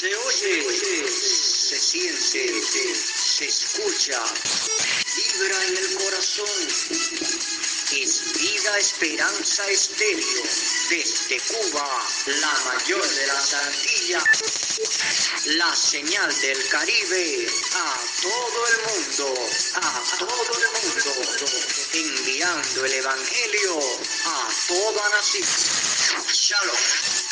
Se oye, se siente, se escucha, vibra en el corazón. Es vida, esperanza, estéreo. Desde Cuba, la mayor de las Antillas, la señal del Caribe a todo el mundo, a todo el mundo, enviando el Evangelio a toda nación. Shalom.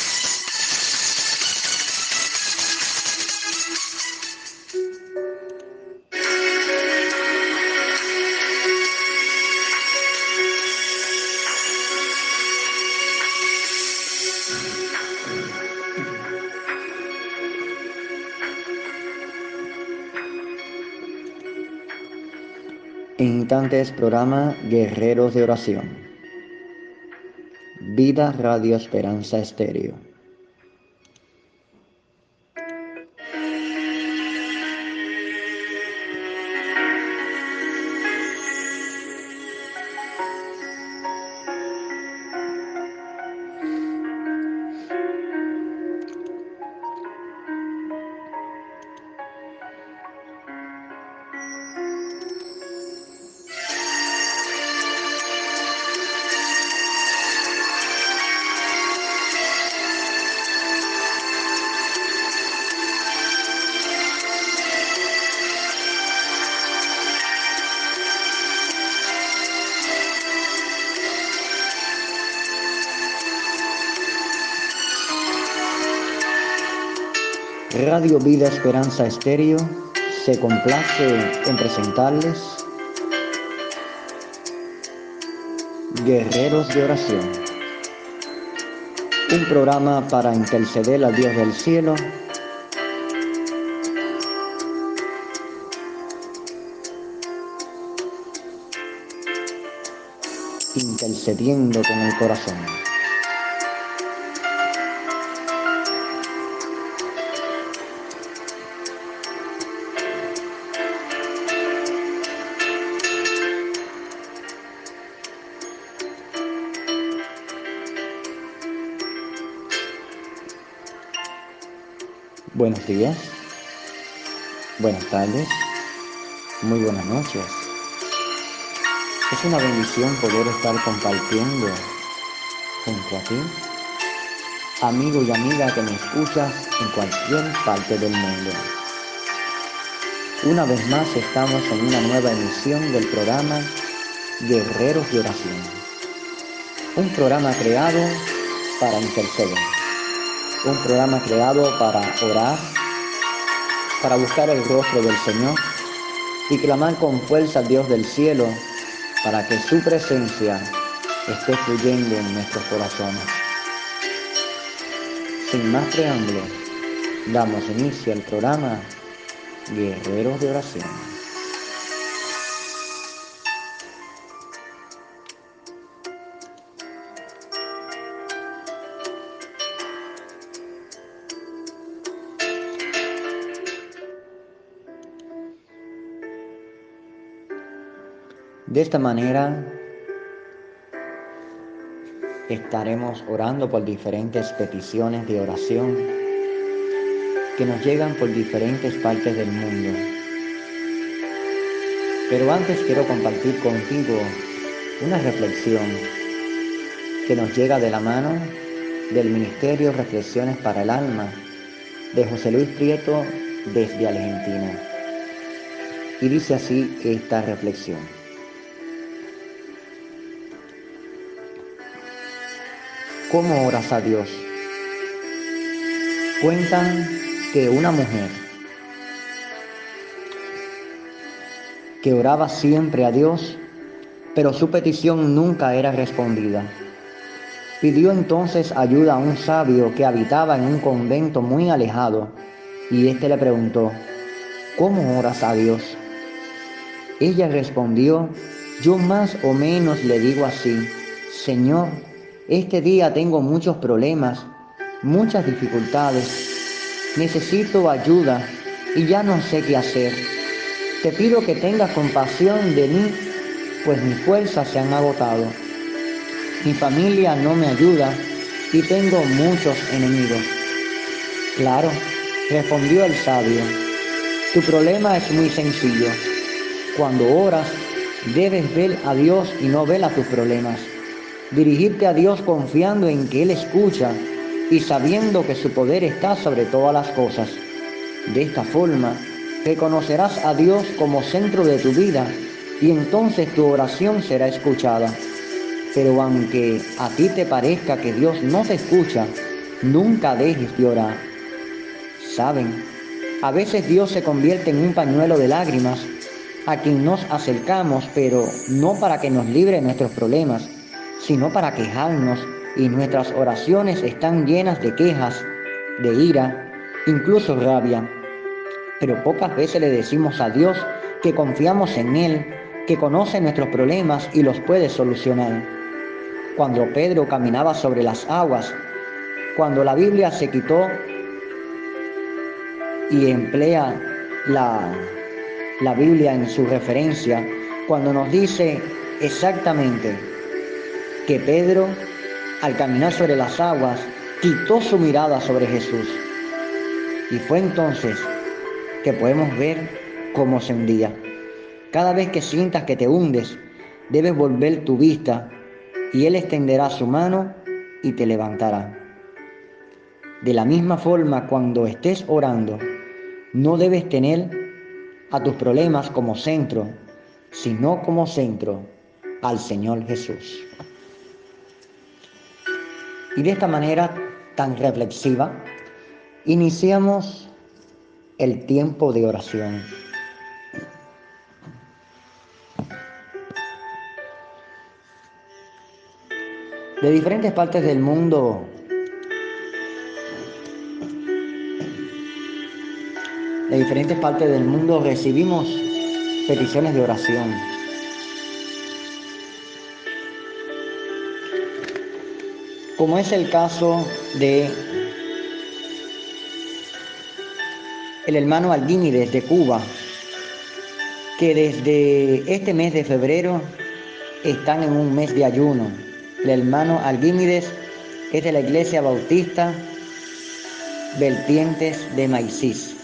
En instantes programa Guerreros de Oración. Vida Radio Esperanza Estéreo. Radio Vida Esperanza Estéreo se complace en presentarles Guerreros de Oración, un programa para interceder al Dios del cielo intercediendo con el corazón. Buenos días, buenas tardes, muy buenas noches. Es una bendición poder estar compartiendo junto a ti, amigo y amiga que me escuchas en cualquier parte del mundo. Una vez más estamos en una nueva emisión del programa Guerreros de Oración, un programa creado para interceder un programa creado para orar, para buscar el rostro del Señor y clamar con fuerza al Dios del cielo para que su presencia esté fluyendo en nuestros corazones. Sin más preámbulo, damos inicio al programa Guerreros de Oración. De esta manera estaremos orando por diferentes peticiones de oración que nos llegan por diferentes partes del mundo. Pero antes quiero compartir contigo una reflexión que nos llega de la mano del Ministerio Reflexiones para el Alma de José Luis Prieto desde Argentina. Y dice así esta reflexión. ¿Cómo oras a Dios? Cuentan que una mujer que oraba siempre a Dios, pero su petición nunca era respondida. Pidió entonces ayuda a un sabio que habitaba en un convento muy alejado y éste le preguntó, ¿cómo oras a Dios? Ella respondió, yo más o menos le digo así, Señor, este día tengo muchos problemas, muchas dificultades. Necesito ayuda y ya no sé qué hacer. Te pido que tengas compasión de mí, pues mis fuerzas se han agotado. Mi familia no me ayuda y tengo muchos enemigos. Claro, Respondió el sabio, tu problema es muy sencillo. Cuando oras, debes ver a Dios y no ver a tus problemas. Dirigirte a Dios confiando en que Él escucha y sabiendo que su poder está sobre todas las cosas. De esta forma, reconocerás a Dios como centro de tu vida y entonces tu oración será escuchada. Pero aunque a ti te parezca que Dios no te escucha, nunca dejes de orar. Saben, a veces Dios se convierte en un pañuelo de lágrimas a quien nos acercamos, pero no para que nos libre nuestros problemas, sino para quejarnos y nuestras oraciones están llenas de quejas, de ira, incluso rabia. Pero pocas veces le decimos a Dios que confiamos en Él, que conoce nuestros problemas y los puede solucionar. Cuando Pedro caminaba sobre las aguas, cuando la Biblia se quitó y emplea la, la Biblia en su referencia, cuando nos dice exactamente que Pedro, al caminar sobre las aguas, quitó su mirada sobre Jesús. Y fue entonces que podemos ver cómo se hundía. Cada vez que sientas que te hundes, debes volver tu vista y Él extenderá su mano y te levantará. De la misma forma, cuando estés orando, no debes tener a tus problemas como centro, sino como centro al Señor Jesús. Y de esta manera tan reflexiva, iniciamos el tiempo de oración. De diferentes partes del mundo de diferentes partes del mundo recibimos peticiones de oración. Como es el caso de el hermano Alguímides de Cuba, que desde este mes de febrero están en un mes de ayuno. El hermano Alguímides es de la iglesia bautista Vertientes de Maicís.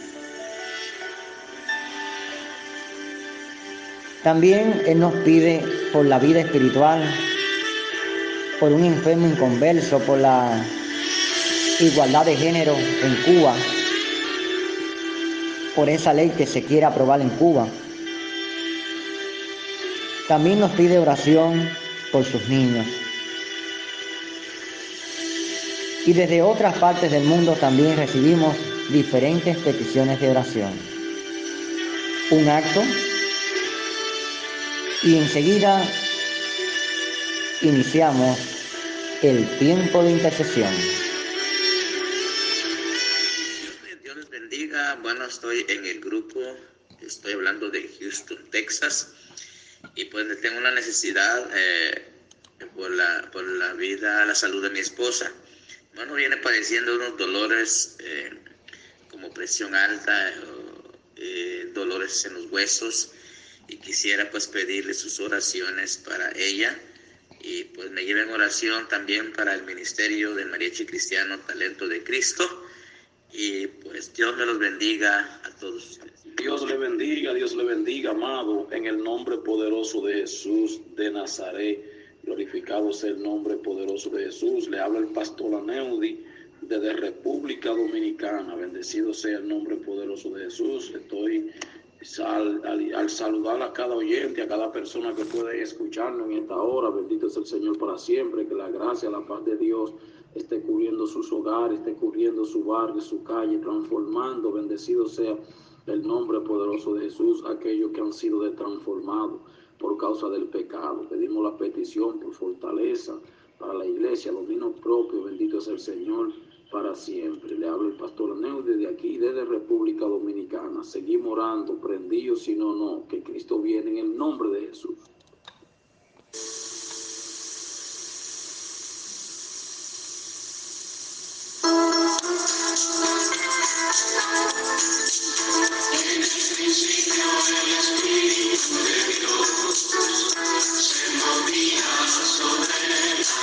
También Él nos pide por la vida espiritual, por un enfermo inconverso, por la igualdad de género en Cuba, por esa ley que se quiere aprobar en Cuba. También nos pide oración por sus niños. Y desde otras partes del mundo también recibimos diferentes peticiones de oración. Un acto y enseguida iniciamos el tiempo de intercesión. Dios les bendiga. Bueno, estoy en el grupo, estoy hablando de Houston, Texas, y pues tengo una necesidad eh, por, la, por la vida, la salud de mi esposa. Bueno, viene padeciendo unos dolores eh, como presión alta, eh, dolores en los huesos y quisiera pues pedirle sus oraciones para ella y pues me lleven oración también para el ministerio de Mariachi Cristiano Talento de Cristo y pues Dios me los bendiga a todos Dios le bendiga, Dios le bendiga, amado, en el nombre poderoso de Jesús de Nazaret. Glorificado sea el nombre poderoso de Jesús. Le habla el pastor Aneudi desde República Dominicana. Bendecido sea el nombre poderoso de Jesús. Estoy al, saludar a cada oyente, a cada persona que puede escucharnos en esta hora, bendito es el Señor para siempre, que la gracia, la paz de Dios esté cubriendo sus hogares, esté cubriendo su barrio, su calle, transformando, bendecido sea el nombre poderoso de Jesús, aquellos que han sido transformados por causa del pecado. Pedimos la petición por fortaleza para la iglesia, los vinos propios, bendito es el Señor para siempre. Le habla el pastor Neu desde aquí, desde República Dominicana. Seguimos orando, prendidos, si no, no, que Cristo viene en el nombre de Jesús. Espíritu de Dios.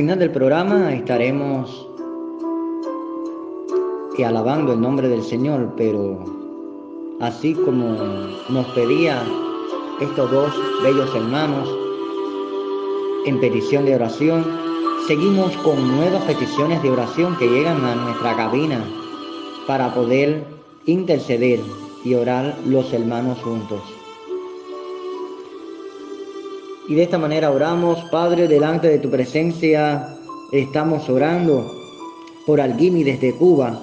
final del programa estaremos alabando el nombre del Señor, pero así como nos pedía estos dos bellos hermanos en petición de oración, seguimos con nuevas peticiones de oración que llegan a nuestra cabina para poder interceder y orar los hermanos juntos. Y de esta manera oramos, Padre, delante de tu presencia estamos orando por Alguimi desde Cuba,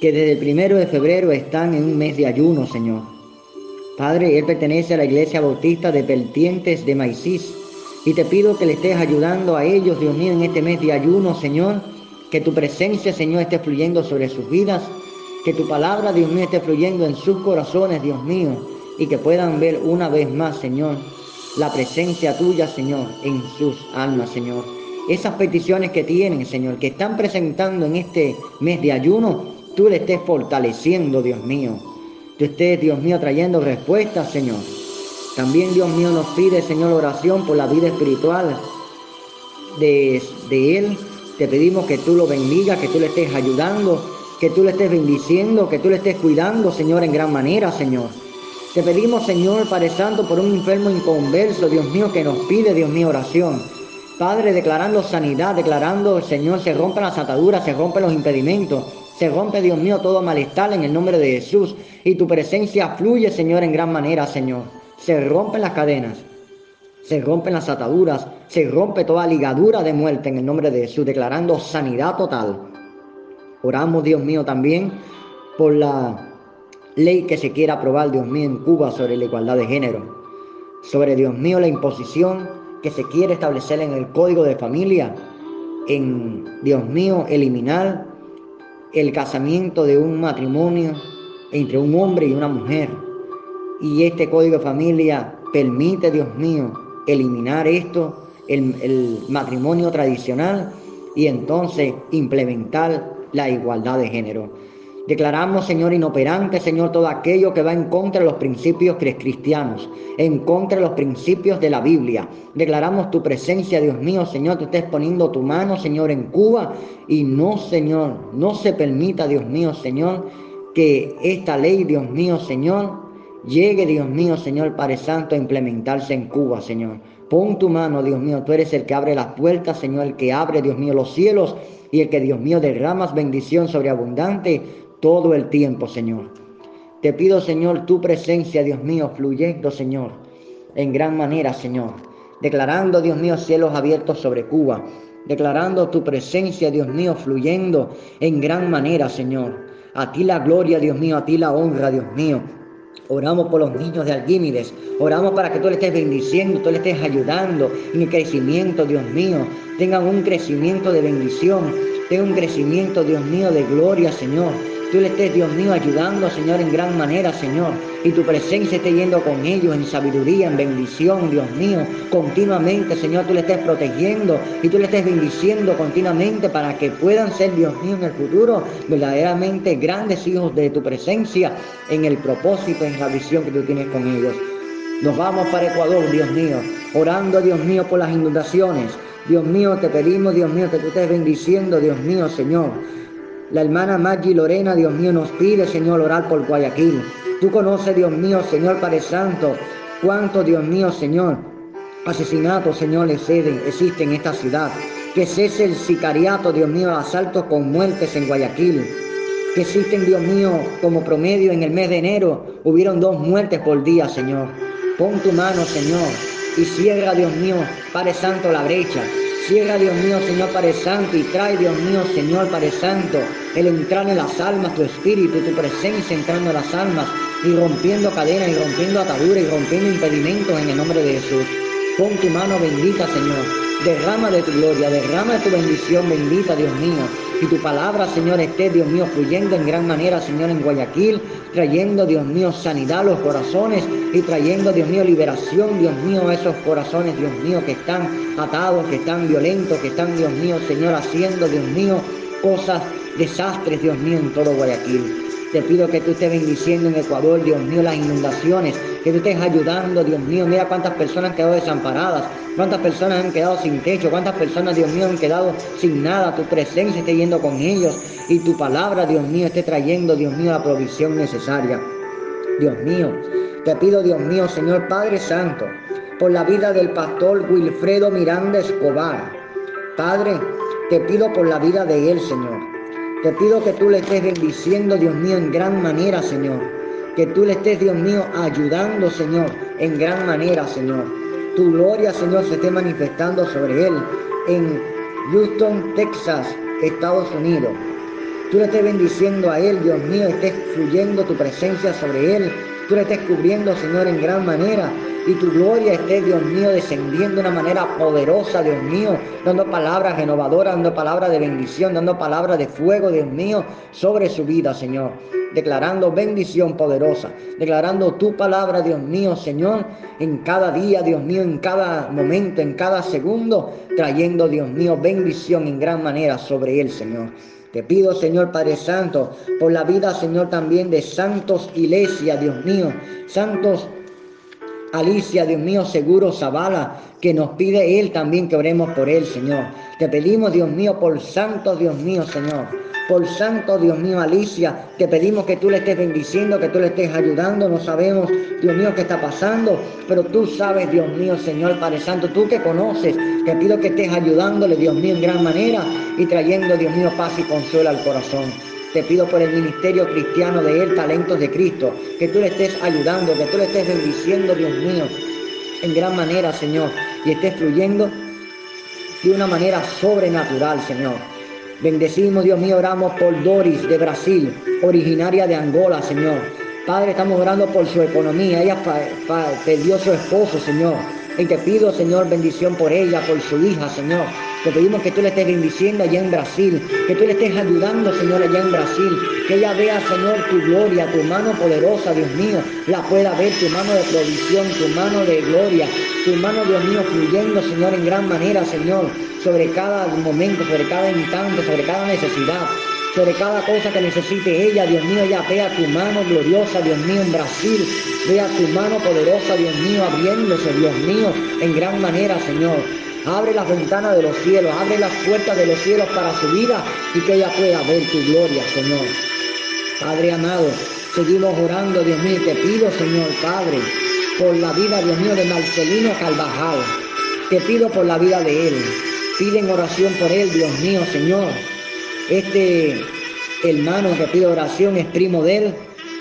que desde el primero de febrero están en un mes de ayuno, Señor. Padre, él pertenece a la iglesia bautista de Peltientes de Maicís y te pido que le estés ayudando a ellos, Dios mío, en este mes de ayuno, Señor, que tu presencia, Señor, esté fluyendo sobre sus vidas, que tu palabra, Dios mío, esté fluyendo en sus corazones, Dios mío, y que puedan ver una vez más, Señor, la presencia tuya, Señor, en sus almas, Señor. Esas peticiones que tienen, Señor, que están presentando en este mes de ayuno, tú le estés fortaleciendo, Dios mío. Tú estés, Dios mío, trayendo respuestas, Señor. También, Dios mío, nos pide, Señor, oración por la vida espiritual de, de Él. Te pedimos que tú lo bendigas, que tú le estés ayudando, que tú le estés bendiciendo, que tú le estés cuidando, Señor, en gran manera, Señor. Te pedimos, Señor Padre Santo, por un enfermo inconverso, Dios mío, que nos pide, Dios mío, oración. Padre, declarando sanidad, declarando, Señor, se rompen las ataduras, se rompen los impedimentos, se rompe, Dios mío, todo malestar en el nombre de Jesús. Y tu presencia fluye, Señor, en gran manera, Señor. Se rompen las cadenas, se rompen las ataduras, se rompe toda ligadura de muerte en el nombre de Jesús, declarando sanidad total. Oramos, Dios mío, también por la ley que se quiera aprobar, Dios mío, en Cuba sobre la igualdad de género. Sobre, Dios mío, la imposición que se quiere establecer en el código de familia. En, Dios mío, eliminar el casamiento de un matrimonio entre un hombre y una mujer. Y este código de familia permite, Dios mío, eliminar esto, el, el matrimonio tradicional, y entonces implementar la igualdad de género. Declaramos, Señor, inoperante, Señor, todo aquello que va en contra de los principios cristianos, en contra de los principios de la Biblia. Declaramos tu presencia, Dios mío, Señor, tú estés poniendo tu mano, Señor, en Cuba y no, Señor, no se permita, Dios mío, Señor, que esta ley, Dios mío, Señor, llegue, Dios mío, Señor, Padre Santo, a implementarse en Cuba, Señor. Pon tu mano, Dios mío, tú eres el que abre las puertas, Señor, el que abre, Dios mío, los cielos y el que, Dios mío, derramas bendición sobreabundante todo el tiempo, Señor. Te pido, Señor, tu presencia, Dios mío, fluyendo, Señor, en gran manera, Señor. Declarando, Dios mío, cielos abiertos sobre Cuba. Declarando tu presencia, Dios mío, fluyendo en gran manera, Señor. A ti la gloria, Dios mío, a ti la honra, Dios mío. Oramos por los niños de Alquímides. Oramos para que tú le estés bendiciendo, tú le estés ayudando en el crecimiento, Dios mío. Tengan un crecimiento de bendición. Tengan un crecimiento, Dios mío, de gloria, Señor. Tú le estés, Dios mío, ayudando, Señor, en gran manera, Señor. Y tu presencia esté yendo con ellos en sabiduría, en bendición, Dios mío. Continuamente, Señor, tú le estés protegiendo y tú le estés bendiciendo continuamente para que puedan ser, Dios mío, en el futuro verdaderamente grandes hijos de tu presencia en el propósito, en la visión que tú tienes con ellos. Nos vamos para Ecuador, Dios mío, orando, Dios mío, por las inundaciones. Dios mío, te pedimos, Dios mío, que tú estés bendiciendo, Dios mío, Señor La hermana Maggie Lorena, Dios mío, nos pide, Señor, orar por Guayaquil. Tú conoces, Dios mío, Señor Padre Santo, cuánto, Dios mío, Señor, asesinatos, Señor, existen en esta ciudad. Que cese el sicariato, Dios mío, asaltos con muertes en Guayaquil. Que existen, Dios mío, como promedio en el mes de enero, hubieron dos muertes por día, Señor. Pon tu mano, Señor, y cierra, Dios mío, Padre Santo, la brecha. Cierra, Dios mío, Señor Padre Santo, y trae, Dios mío, Señor Padre Santo, el entrar en las almas, tu espíritu, tu presencia entrando en las almas, y rompiendo cadenas, y rompiendo ataduras, y rompiendo impedimentos en el nombre de Jesús. Pon tu mano bendita, Señor. Derrama de tu gloria, derrama de tu bendición bendita, Dios mío. Y tu palabra, Señor, esté, Dios mío, fluyendo en gran manera, Señor, en Guayaquil, trayendo, Dios mío, sanidad a los corazones y trayendo, Dios mío, liberación, Dios mío, a esos corazones, Dios mío, que están atados, que están violentos, que están, Dios mío, Señor, haciendo, Dios mío, cosas, desastres, Dios mío, en todo Guayaquil. Te pido que tú estés bendiciendo en Ecuador, Dios mío, las inundaciones, que tú estés ayudando, Dios mío. Mira cuántas personas han quedado desamparadas, cuántas personas han quedado sin techo, cuántas personas, Dios mío, han quedado sin nada. Tu presencia esté yendo con ellos y tu palabra, Dios mío, esté trayendo, Dios mío, la provisión necesaria. Dios mío, te pido, Dios mío, Señor Padre Santo, por la vida del pastor Wilfredo Miranda Escobar. Padre, te pido por la vida de él, Señor. Te pido que tú le estés bendiciendo, Dios mío, en gran manera, Señor. Que tú le estés, Dios mío, ayudando, Señor, en gran manera, Señor. Tu gloria, Señor, se esté manifestando sobre él en Houston, Texas, Estados Unidos. Tú le estés bendiciendo a él, Dios mío, estés fluyendo tu presencia sobre él. Tú le estés cubriendo, Señor, en gran manera y tu gloria esté, Dios mío, descendiendo de una manera poderosa, Dios mío, dando palabras renovadoras, dando palabras de bendición, dando palabras de fuego, Dios mío, sobre su vida, Señor. Declarando bendición poderosa, declarando tu palabra, Dios mío, Señor, en cada día, Dios mío, en cada momento, en cada segundo, trayendo, Dios mío, bendición en gran manera sobre él, Señor. Te pido, Señor Padre Santo, por la vida, Señor, también de santos iglesia, Dios mío, santos Alicia, Dios mío, seguro Zavala, que nos pide Él también que oremos por Él, Señor. Te pedimos, Dios mío, por santo, Dios mío, Señor. Por santo, Dios mío, Alicia, te pedimos que tú le estés bendiciendo, que tú le estés ayudando. No sabemos, Dios mío, qué está pasando, pero tú sabes, Dios mío, Señor Padre Santo, tú que conoces, te pido que estés ayudándole, Dios mío, en gran manera y trayendo, Dios mío, paz y consuelo al corazón. Te pido por el ministerio cristiano de Él, talentos de Cristo, que tú le estés ayudando, que tú le estés bendiciendo, Dios mío, en gran manera, Señor, y estés fluyendo de una manera sobrenatural, Señor. Bendecimos, Dios mío, oramos por Doris de Brasil, originaria de Angola, Señor. Padre, estamos orando por su economía. Ella perdió su esposo, Señor. Y te pido, Señor, bendición por ella, por su hija, Señor. Te pedimos que tú le estés bendiciendo allá en Brasil, que tú le estés ayudando, Señor, allá en Brasil, que ella vea, Señor, tu gloria, tu mano poderosa, Dios mío, la pueda ver, tu mano de provisión, tu mano de gloria, tu mano, Dios mío, fluyendo, Señor, en gran manera, Señor, sobre cada momento, sobre cada instante, sobre cada necesidad sobre cada cosa que necesite ella, Dios mío, ella vea tu mano gloriosa, Dios mío, en Brasil, vea tu mano poderosa, Dios mío, abriéndose, Dios mío, en gran manera, Señor. Abre las ventanas de los cielos, abre las puertas de los cielos para su vida y que ella pueda ver tu gloria, Señor. Padre amado, seguimos orando, Dios mío, te pido, Señor Padre, por la vida, Dios mío, de Marcelino Calvajal. Te pido por la vida de él. Piden oración por él, Dios mío, Señor. Este hermano te pido oración, es primo de él.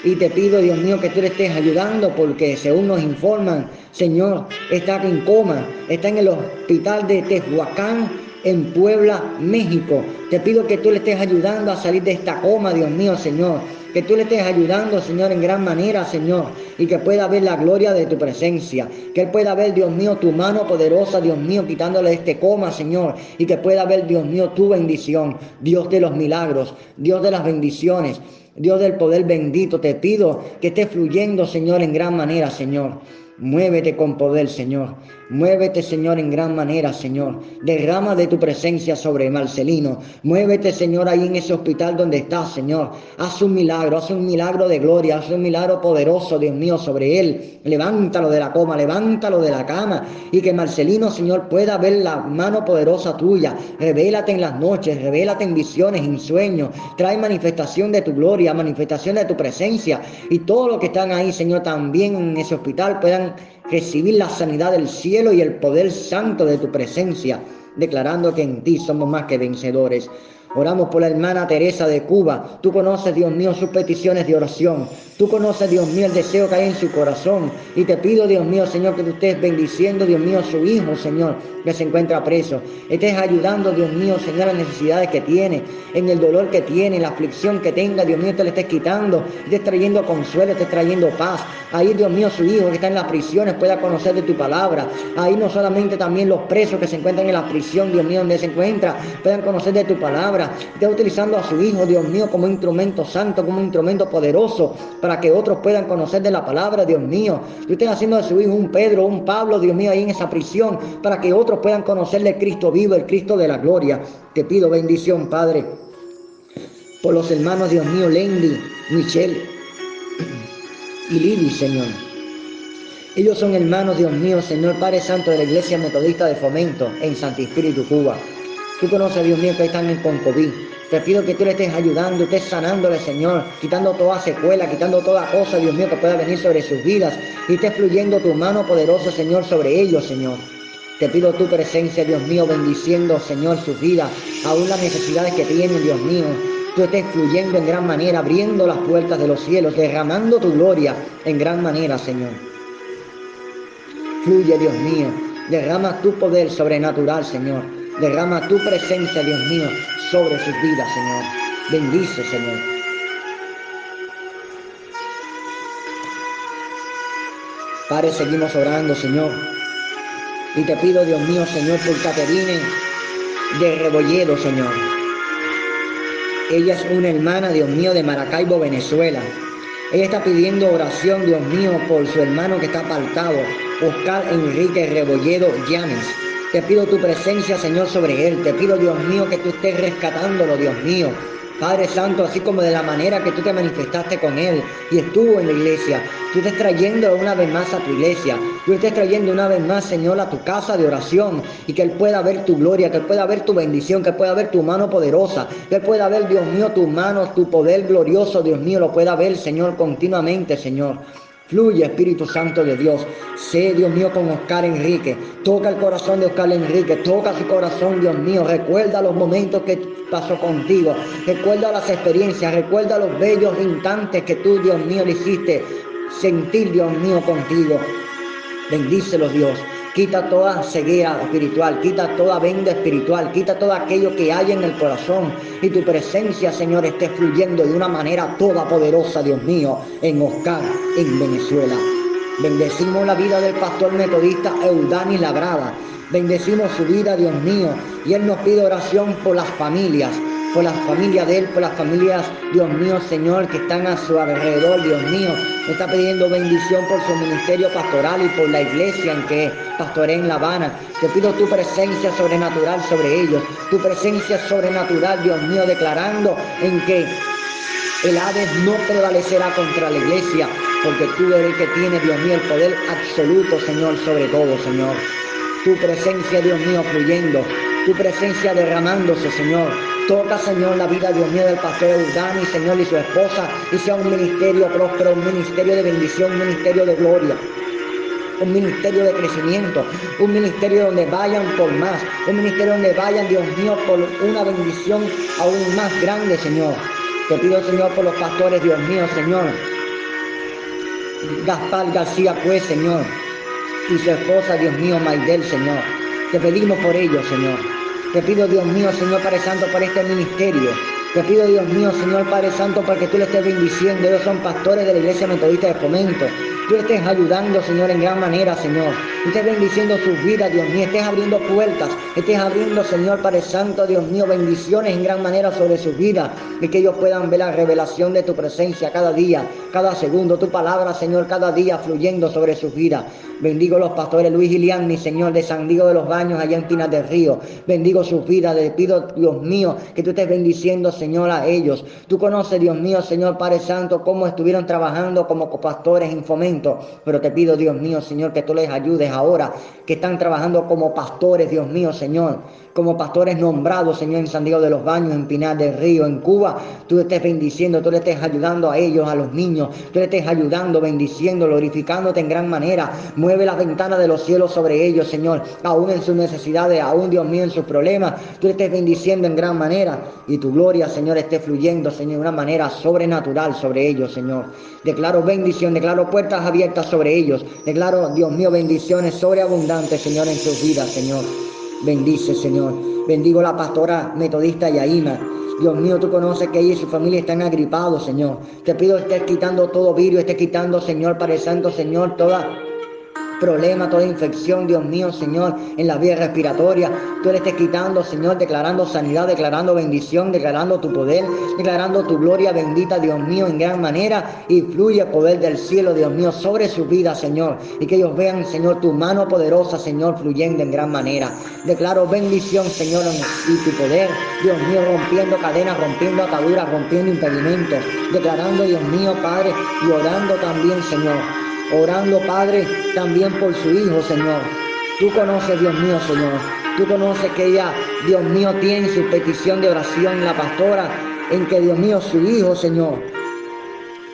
Y te pido, Dios mío, que tú le estés ayudando porque según nos informan, Señor, está en coma, está en el hospital de Tehuacán, en Puebla, México. Te pido que tú le estés ayudando a salir de esta coma, Dios mío, Señor. Que tú le estés ayudando, Señor, en gran manera, Señor. Y que pueda ver la gloria de tu presencia. Que Él pueda ver, Dios mío, tu mano poderosa, Dios mío, quitándole este coma, Señor. Y que pueda ver, Dios mío, tu bendición. Dios de los milagros, Dios de las bendiciones. Dios del poder bendito, te pido que esté fluyendo, Señor, en gran manera, Señor. Muévete con poder, Señor. Muévete, Señor, en gran manera, Señor. Derrama de tu presencia sobre Marcelino. Muévete, Señor, ahí en ese hospital donde estás, Señor. Haz un milagro, haz un milagro de gloria, haz un milagro poderoso, Dios mío, sobre él. Levántalo de la coma, levántalo de la cama. Y que Marcelino, Señor, pueda ver la mano poderosa tuya. Revélate en las noches, revélate en visiones, en sueños. Trae manifestación de tu gloria, manifestación de tu presencia. Y todo lo que están ahí, Señor, también en ese hospital puedan recibir la sanidad del cielo y el poder santo de tu presencia, declarando que en ti somos más que vencedores. Oramos por la hermana Teresa de Cuba. Tú conoces, Dios mío, sus peticiones de oración. Tú conoces, Dios mío, el deseo que hay en su corazón. Y te pido, Dios mío, Señor, que tú estés bendiciendo, Dios mío, su hijo, Señor, que se encuentra preso. Estés ayudando, Dios mío, Señor, las necesidades que tiene, en el dolor que tiene, en la aflicción que tenga, Dios mío, te le estés quitando, estés trayendo consuelo, estés trayendo paz. Ahí, Dios mío, su hijo que está en las prisiones pueda conocer de tu palabra. Ahí no solamente también los presos que se encuentran en la prisión, Dios mío, donde se encuentra, puedan conocer de tu palabra está utilizando a su Hijo, Dios mío, como instrumento santo, como instrumento poderoso, para que otros puedan conocer de la palabra, Dios mío. Tú estás haciendo de su Hijo un Pedro, un Pablo, Dios mío, ahí en esa prisión, para que otros puedan conocerle el Cristo vivo, el Cristo de la gloria. Te pido bendición, Padre, por los hermanos, Dios mío, Lendi, Michelle y Lili, Señor. Ellos son hermanos, Dios mío, Señor Padre Santo de la Iglesia Metodista de Fomento en Santi Espíritu, Cuba. Tú conoces, Dios mío, que están en COVID. Te pido que tú le estés ayudando, estés sanándole, Señor, quitando toda secuela, quitando toda cosa, Dios mío, que pueda venir sobre sus vidas y estés fluyendo tu mano poderosa, Señor, sobre ellos, Señor. Te pido tu presencia, Dios mío, bendiciendo, Señor, sus vidas, aún las necesidades que tienen, Dios mío. Tú estés fluyendo en gran manera, abriendo las puertas de los cielos, derramando tu gloria en gran manera, Señor. Fluye, Dios mío, derrama tu poder sobrenatural, Señor. Derrama tu presencia, Dios mío, sobre sus vidas, Señor. Bendice, Señor. Padre, seguimos orando, Señor. Y te pido, Dios mío, Señor, por Caterine de Rebolledo, Señor. Ella es una hermana, Dios mío, de Maracaibo, Venezuela. Ella está pidiendo oración, Dios mío, por su hermano que está apartado, Oscar Enrique Rebolledo Llanes. Te pido tu presencia, Señor, sobre él. Te pido, Dios mío, que tú estés rescatándolo, Dios mío. Padre Santo, así como de la manera que tú te manifestaste con Él y estuvo en la iglesia, tú estés trayendo una vez más a tu iglesia, tú estés trayendo una vez más, Señor, a tu casa de oración y que Él pueda ver tu gloria, que pueda ver tu bendición, que pueda ver tu mano poderosa, que pueda ver, Dios mío, tu mano, tu poder glorioso, Dios mío, lo pueda ver, Señor, continuamente, Señor. Fluye, Espíritu Santo de Dios. Sé, Dios mío, con Oscar Enrique. Toca el corazón de Oscar Enrique. Toca su corazón, Dios mío. Recuerda los momentos que pasó contigo. Recuerda las experiencias. Recuerda los bellos instantes que tú, Dios mío, le hiciste sentir, Dios mío, contigo. Bendícelo, Dios. Quita toda ceguera espiritual, quita toda venda espiritual, quita todo aquello que hay en el corazón. Y tu presencia, Señor, esté fluyendo de una manera toda poderosa, Dios mío, en Oscar, en Venezuela. Bendecimos la vida del pastor metodista Eudani Labrada. Bendecimos su vida, Dios mío. Y Él nos pide oración por las familias, por las familias de Él, por las familias, Dios mío, Señor, que están a su alrededor, Dios mío. Me está pidiendo bendición por su ministerio pastoral y por la iglesia en que pastoré en La Habana. Te pido tu presencia sobrenatural sobre ellos, tu presencia sobrenatural, Dios mío, declarando en que el Hades no prevalecerá contra la iglesia, porque tú eres el que tiene, Dios mío, el poder absoluto, Señor, sobre todo, Señor. Tu presencia, Dios mío, fluyendo, tu presencia derramándose, Señor. Toca, Señor, la vida, Dios mío, del pastor Eudani, Señor, y su esposa, y sea un ministerio próspero, un ministerio de bendición, un ministerio de gloria un ministerio de crecimiento, un ministerio donde vayan por más, un ministerio donde vayan, Dios mío, por una bendición aún más grande, Señor. Te pido, Señor, por los pastores, Dios mío, Señor. Gaspar García, pues, Señor, y su esposa, Dios mío, Maidel, Señor. Te pedimos por ellos, Señor. Te pido, Dios mío, Señor Padre Santo, por este ministerio. Te pido, Dios mío, Señor Padre Santo, para que tú le estés bendiciendo. Ellos son pastores de la Iglesia Metodista de Fomento. Tú estés ayudando, Señor, en gran manera, Señor. Tú estés bendiciendo sus vidas, Dios mío, estés abriendo puertas, estés abriendo, Señor, Padre Santo, Dios mío, bendiciones en gran manera sobre sus vidas y que ellos puedan ver la revelación de tu presencia cada día, cada segundo, tu palabra, Señor, cada día fluyendo sobre sus vidas. Bendigo los pastores Luis y mi Señor, de San Diego de los Baños, allá en Pinas del Río. Bendigo sus vidas. Le pido, Dios mío, que tú estés bendiciendo, Señor, a ellos. Tú conoces, Dios mío, Señor Padre Santo, cómo estuvieron trabajando como pastores en fomento. Pero te pido, Dios mío, Señor, que tú les ayudes ahora, que están trabajando como pastores, Dios mío, Señor como pastores nombrados, Señor, en San Diego de los Baños, en Pinar del Río, en Cuba. Tú estés bendiciendo, tú le estés ayudando a ellos, a los niños. Tú le estés ayudando, bendiciendo, glorificándote en gran manera. Mueve las ventanas de los cielos sobre ellos, Señor, aún en sus necesidades, aún, Dios mío, en sus problemas. Tú le estés bendiciendo en gran manera. Y tu gloria, Señor, esté fluyendo, Señor, de una manera sobrenatural sobre ellos, Señor. Declaro bendición, declaro puertas abiertas sobre ellos. Declaro, Dios mío, bendiciones sobreabundantes, Señor, en sus vidas, Señor. Bendice, Señor. Bendigo la pastora metodista Yaima. Dios mío, tú conoces que ella y su familia están agripados, Señor. Te pido estés quitando todo virus, estés quitando, Señor, para el Santo, Señor, toda problema, toda infección, Dios mío, Señor, en la vía respiratoria. Tú le estés quitando, Señor, declarando sanidad, declarando bendición, declarando tu poder, declarando tu gloria bendita, Dios mío, en gran manera. Y fluye el poder del cielo, Dios mío, sobre su vida, Señor. Y que ellos vean, Señor, tu mano poderosa, Señor, fluyendo en gran manera. Declaro bendición, Señor, y tu poder, Dios mío, rompiendo cadenas, rompiendo ataduras, rompiendo impedimentos. Declarando, Dios mío, Padre, y orando también, Señor orando, Padre, también por su Hijo, Señor. Tú conoces, Dios mío, Señor. Tú conoces que ella, Dios mío, tiene su petición de oración, la pastora, en que, Dios mío, su Hijo, Señor,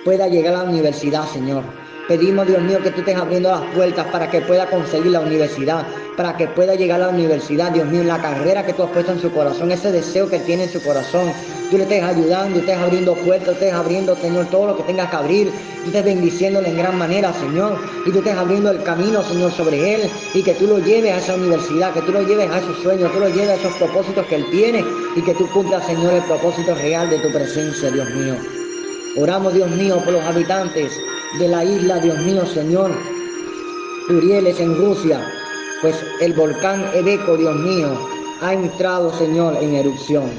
pueda llegar a la universidad, Señor. Pedimos, Dios mío, que tú estés abriendo las puertas para que pueda conseguir la universidad, para que pueda llegar a la universidad, Dios mío, en la carrera que tú has puesto en su corazón, ese deseo que tiene en su corazón. Tú le estés ayudando, estés abriendo puertas, estés abriendo, Señor, todo lo que tengas que abrir. Tú estés bendiciéndole en gran manera, Señor. Y tú estés abriendo el camino, Señor, sobre él. Y que tú lo lleves a esa universidad, que tú lo lleves a esos sueños, tú lo lleves a esos propósitos que él tiene. Y que tú cumplas, Señor, el propósito real de tu presencia, Dios mío. Oramos, Dios mío, por los habitantes de la isla, Dios mío, Señor. Urieles en Rusia, pues el volcán Ebeco, Dios mío, ha entrado, Señor, en erupción.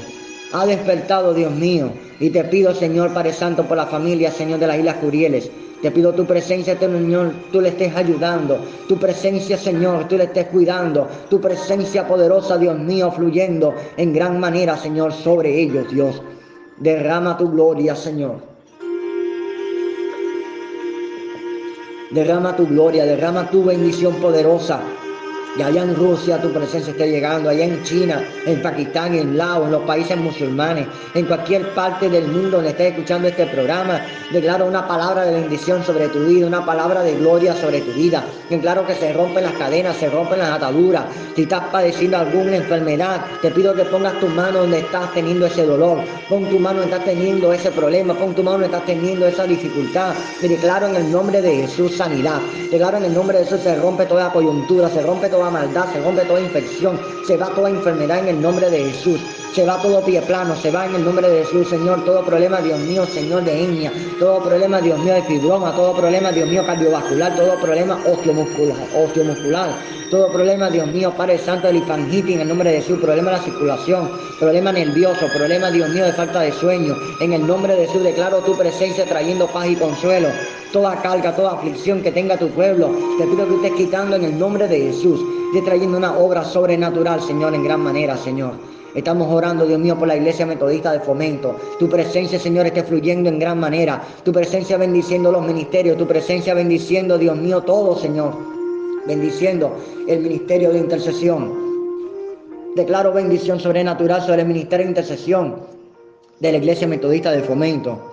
Ha despertado, Dios mío. Y te pido, Señor Padre Santo, por la familia, Señor, de las Islas Curieles. Te pido tu presencia, Señor, tú le estés ayudando. Tu presencia, Señor, tú le estés cuidando. Tu presencia poderosa, Dios mío, fluyendo en gran manera, Señor, sobre ellos, Dios. Derrama tu gloria, Señor. Derrama tu gloria, derrama tu bendición poderosa. Y allá en Rusia tu presencia esté llegando, allá en China, en Pakistán, en Laos, en los países musulmanes, en cualquier parte del mundo donde estés escuchando este programa. Declaro una palabra de bendición sobre tu vida, una palabra de gloria sobre tu vida. Y claro que se rompen las cadenas, se rompen las ataduras. Si estás padeciendo alguna enfermedad, te pido que pongas tu mano donde estás teniendo ese dolor. Pon tu mano donde estás teniendo ese problema. Pon tu mano donde estás teniendo esa dificultad. Te declaro en el nombre de Jesús sanidad. Declaro en el nombre de Jesús se rompe toda coyuntura, se rompe toda maldad, se rompe toda infección, se va toda enfermedad en el nombre de Jesús. Se va todo pie plano, se va en el nombre de Jesús, Señor. Todo problema, Dios mío, Señor, de etnia. Todo problema, Dios mío, de fibroma. Todo problema, Dios mío, cardiovascular. Todo problema osteomuscular. osteomuscular. Todo problema, Dios mío, Padre Santo, de lifangitis en el nombre de Jesús. Problema de la circulación. Problema nervioso. Problema, Dios mío, de falta de sueño. En el nombre de Jesús declaro tu presencia trayendo paz y consuelo. Toda carga, toda aflicción que tenga tu pueblo. Te pido que estés quitando en el nombre de Jesús. Esté trayendo una obra sobrenatural, Señor, en gran manera, Señor. Estamos orando, Dios mío, por la iglesia metodista de fomento. Tu presencia, Señor, esté fluyendo en gran manera. Tu presencia bendiciendo los ministerios. Tu presencia bendiciendo, Dios mío, todo, Señor. Bendiciendo el ministerio de intercesión. Declaro bendición sobrenatural sobre el ministerio de intercesión de la iglesia metodista de fomento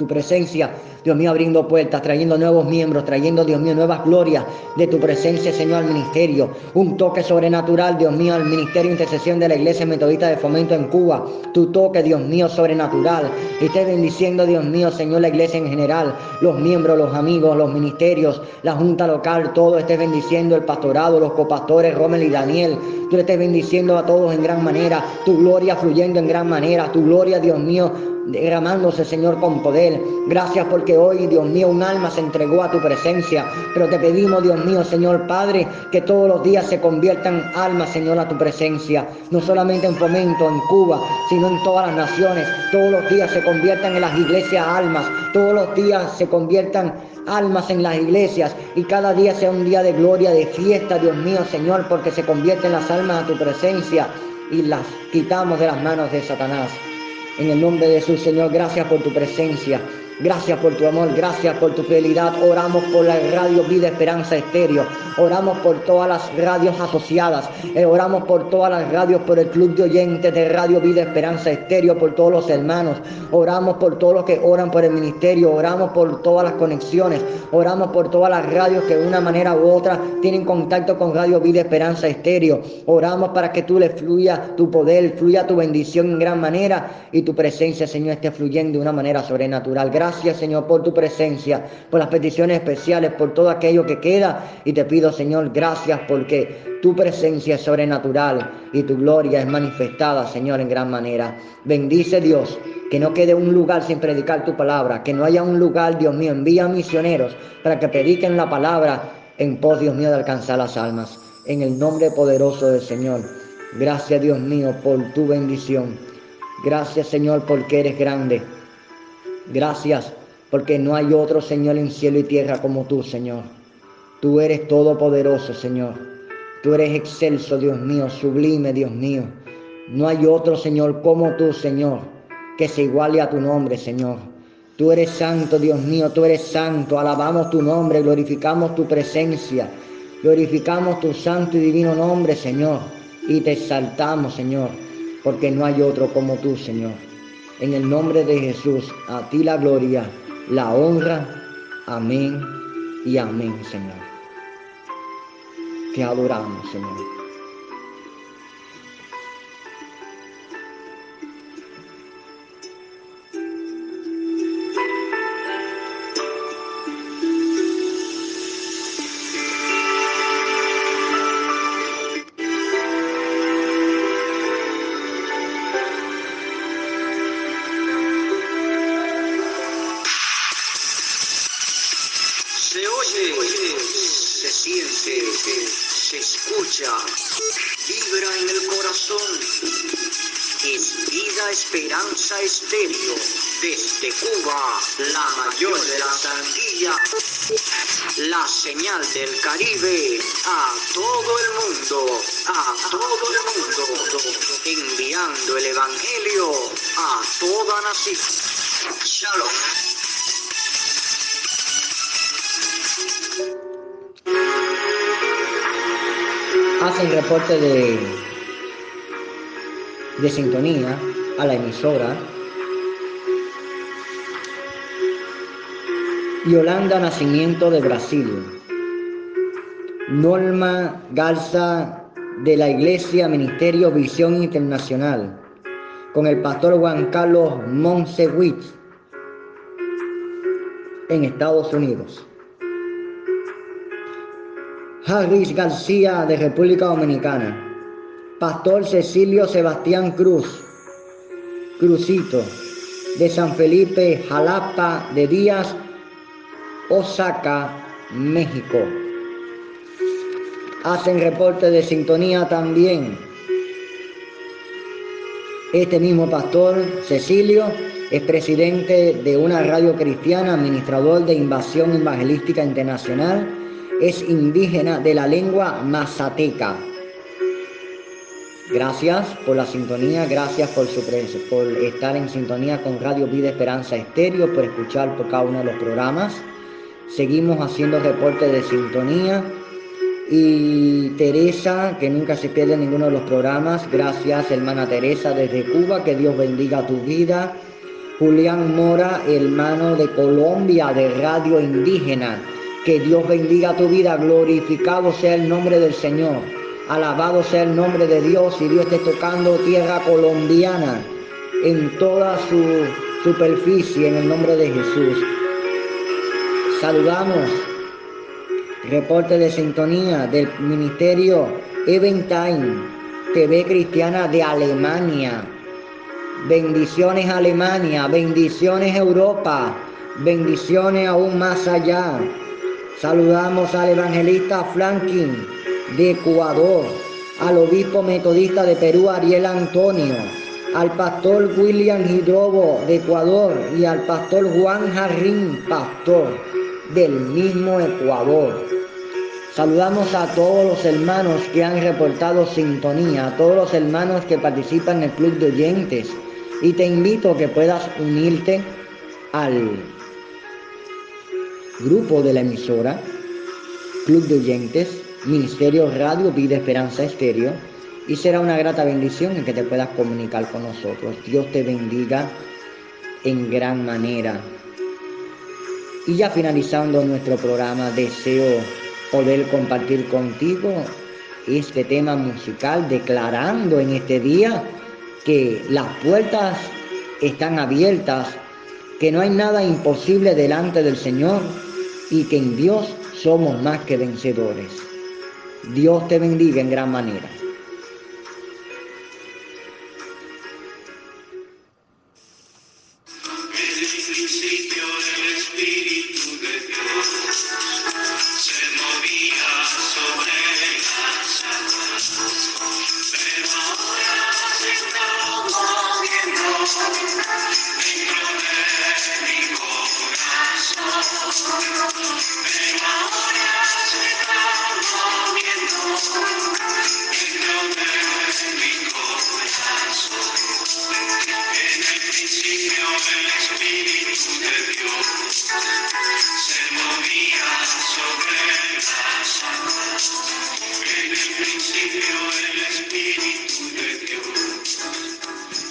tu presencia, Dios mío, abriendo puertas, trayendo nuevos miembros, trayendo, Dios mío, nuevas glorias de tu presencia, Señor, al ministerio. Un toque sobrenatural, Dios mío, al ministerio de intercesión de la Iglesia Metodista de Fomento en Cuba. Tu toque, Dios mío, sobrenatural. Y esté bendiciendo, Dios mío, Señor, la iglesia en general, los miembros, los amigos, los ministerios, la junta local, todo esté bendiciendo el pastorado, los copastores, Rommel y Daniel. Tú le estés bendiciendo a todos en gran manera, tu gloria fluyendo en gran manera, tu gloria, Dios mío, derramándose, Señor, con poder. Gracias porque hoy, Dios mío, un alma se entregó a tu presencia. Pero te pedimos, Dios mío, Señor Padre, que todos los días se conviertan almas, Señor, a tu presencia. No solamente en Fomento, en Cuba, sino en todas las naciones. Todos los días se conviertan en las iglesias almas. Todos los días se conviertan almas en las iglesias y cada día sea un día de gloria, de fiesta, Dios mío, Señor, porque se convierten las almas a tu presencia y las quitamos de las manos de Satanás. En el nombre de Jesús, Señor, gracias por tu presencia. Gracias por tu amor, gracias por tu fidelidad. Oramos por la radio Vida Esperanza Estéreo. Oramos por todas las radios asociadas. Eh, oramos por todas las radios, por el club de oyentes de Radio Vida Esperanza Estéreo, por todos los hermanos. Oramos por todos los que oran por el ministerio. Oramos por todas las conexiones. Oramos por todas las radios que de una manera u otra tienen contacto con Radio Vida Esperanza Estéreo. Oramos para que tú le fluya tu poder, fluya tu bendición en gran manera y tu presencia, Señor, esté fluyendo de una manera sobrenatural. Gracias Gracias, Señor, por tu presencia, por las peticiones especiales, por todo aquello que queda. Y te pido, Señor, gracias porque tu presencia es sobrenatural y tu gloria es manifestada, Señor, en gran manera. Bendice Dios, que no quede un lugar sin predicar tu palabra, que no haya un lugar, Dios mío, envía misioneros para que prediquen la palabra en pos, Dios mío, de alcanzar las almas. En el nombre poderoso del Señor. Gracias, Dios mío, por tu bendición. Gracias, Señor, porque eres grande. Gracias porque no hay otro Señor en cielo y tierra como tú, Señor. Tú eres todopoderoso, Señor. Tú eres excelso, Dios mío, sublime, Dios mío. No hay otro Señor como tú, Señor, que se iguale a tu nombre, Señor. Tú eres santo, Dios mío, tú eres santo. Alabamos tu nombre, glorificamos tu presencia. Glorificamos tu santo y divino nombre, Señor. Y te exaltamos, Señor, porque no hay otro como tú, Señor. En el nombre de Jesús, a ti la gloria, la honra. Amén y amén, Señor. Te adoramos, Señor. Esperanza Estéreo, desde Cuba, la mayor de las Antillas, la señal del Caribe, a todo el mundo, a todo el mundo, enviando el Evangelio a toda nación. Shalom. Hacen reporte de, sintonía a la emisora. Yolanda Nacimiento de Brasil. Norma Garza de la Iglesia Ministerio Visión Internacional. Con el pastor Juan Carlos Monsewitz en Estados Unidos. Harris García de República Dominicana. Pastor Cecilio Sebastián Cruz Crucito, de San Felipe, Jalapa de Díaz, Osaka, México. Hacen reporte de sintonía también. Este mismo pastor, Cecilio, es presidente de una radio cristiana, administrador de Invasión Evangelística Internacional, es indígena de la lengua mazateca Gracias por la sintonía, gracias por, su por estar en sintonía con Radio Vida Esperanza Estéreo, por escuchar por cada uno de los programas. Seguimos haciendo reportes de sintonía. Y Teresa, que nunca se pierde ninguno de los programas, gracias hermana Teresa desde Cuba, que Dios bendiga tu vida. Julián Mora, hermano de Colombia, de Radio Indígena, que Dios bendiga tu vida, glorificado sea el nombre del Señor. Alabado sea el nombre de Dios y Dios esté tocando tierra colombiana en toda su superficie en el nombre de Jesús. Saludamos. Reporte de sintonía del Ministerio Eventime TV Cristiana de Alemania. bendiciones Alemania, bendiciones Europa, bendiciones aún más allá. Saludamos al evangelista Franklin de Ecuador, al obispo metodista de Perú Ariel Antonio, al pastor William Hidrobo de Ecuador y al pastor Juan Jarrín, pastor del mismo Ecuador. Saludamos a todos los hermanos que han reportado sintonía, a todos los hermanos que participan en el club de oyentes y te invito a que puedas unirte al grupo de la emisora, Club de Oyentes, Ministerio Radio Vida Esperanza Estéreo y será una grata bendición en que te puedas comunicar con nosotros. Dios te bendiga en gran manera. Y ya finalizando nuestro programa, deseo poder compartir contigo este tema musical, declarando en este día que las puertas están abiertas, que no hay nada imposible delante del Señor y que en Dios somos más que vencedores. Dios te bendiga en gran manera.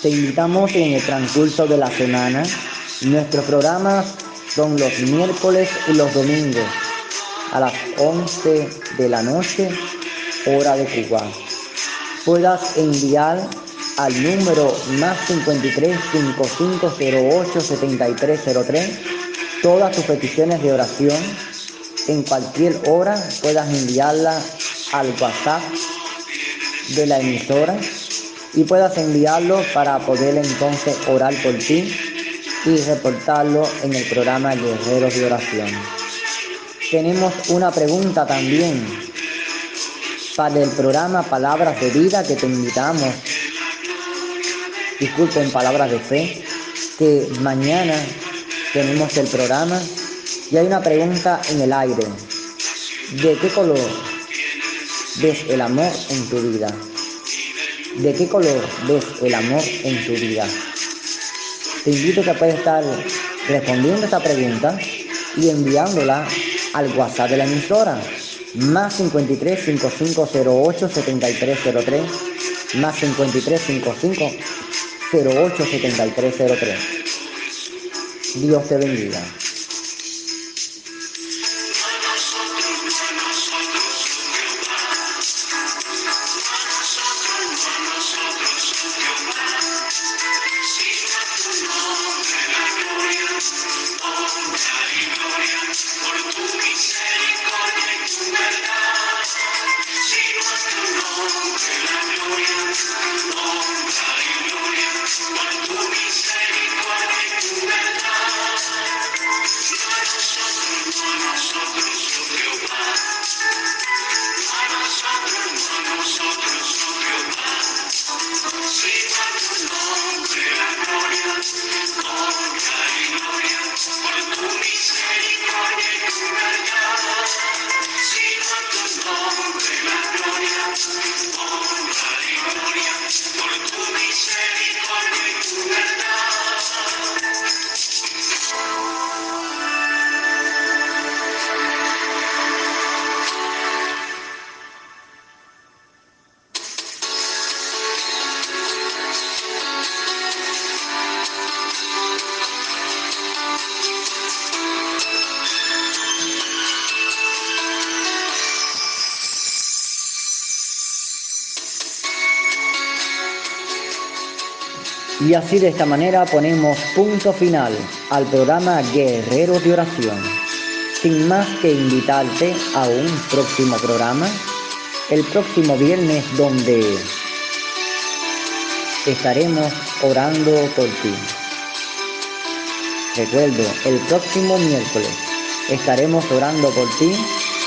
Te invitamos en el transcurso de la semana. Nuestros programas son los miércoles y los domingos a las 11 de la noche, hora de Cuba. Puedas enviar al número más 53 5508 7303 todas tus peticiones de oración. En cualquier hora puedas enviarla al WhatsApp de la emisora y puedas enviarlo para poder entonces orar por ti y reportarlo en el programa Guerreros de Oración. Tenemos una pregunta también para el programa Palabras de Vida que te invitamos, disculpen, Palabras de Fe, que mañana tenemos el programa y hay una pregunta en el aire. ¿De qué color ves el amor en tu vida? ¿De qué color ves el amor en tu vida? Te invito a que puedas estar respondiendo esta pregunta y enviándola al WhatsApp de la emisora. Más 53 5508 7303 más 53 55 08 7303. Dios te bendiga. Y así de esta manera ponemos punto final al programa Guerreros de Oración. Sin más que invitarte a un próximo programa, el próximo viernes donde estaremos orando por ti. Recuerdo, el próximo miércoles estaremos orando por ti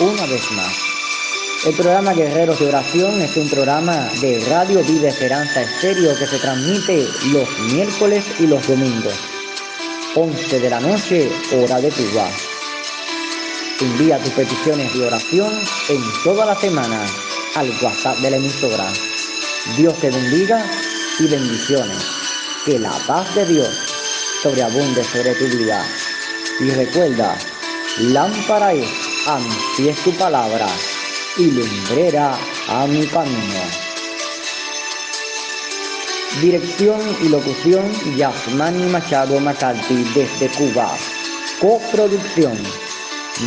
una vez más. El programa Guerreros de Oración es un programa de Radio Vida Esperanza Estéreo que se transmite los miércoles y los domingos. 11 de la noche, hora de Cuba. Envía tus peticiones de oración en toda la semana al WhatsApp de la emisora. Dios te bendiga y bendiciones. Que la paz de Dios sobreabunde sobre tu vida. Y recuerda, lámpara es a tu palabra y lumbrera a mi camino. Dirección y locución Yasmani Machado Macalti desde Cuba. Coproducción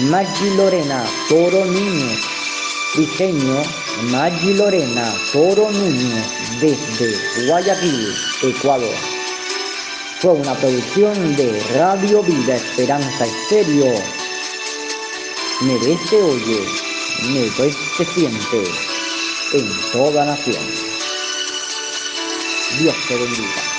Maggi Lorena Toro Núñez. Diseño Maggi Lorena Toro Núñez desde Guayaquil, Ecuador. Fue una producción de Radio Vida Esperanza Estéreo. Merece oye, merece siente en toda nación. Dios te bendiga.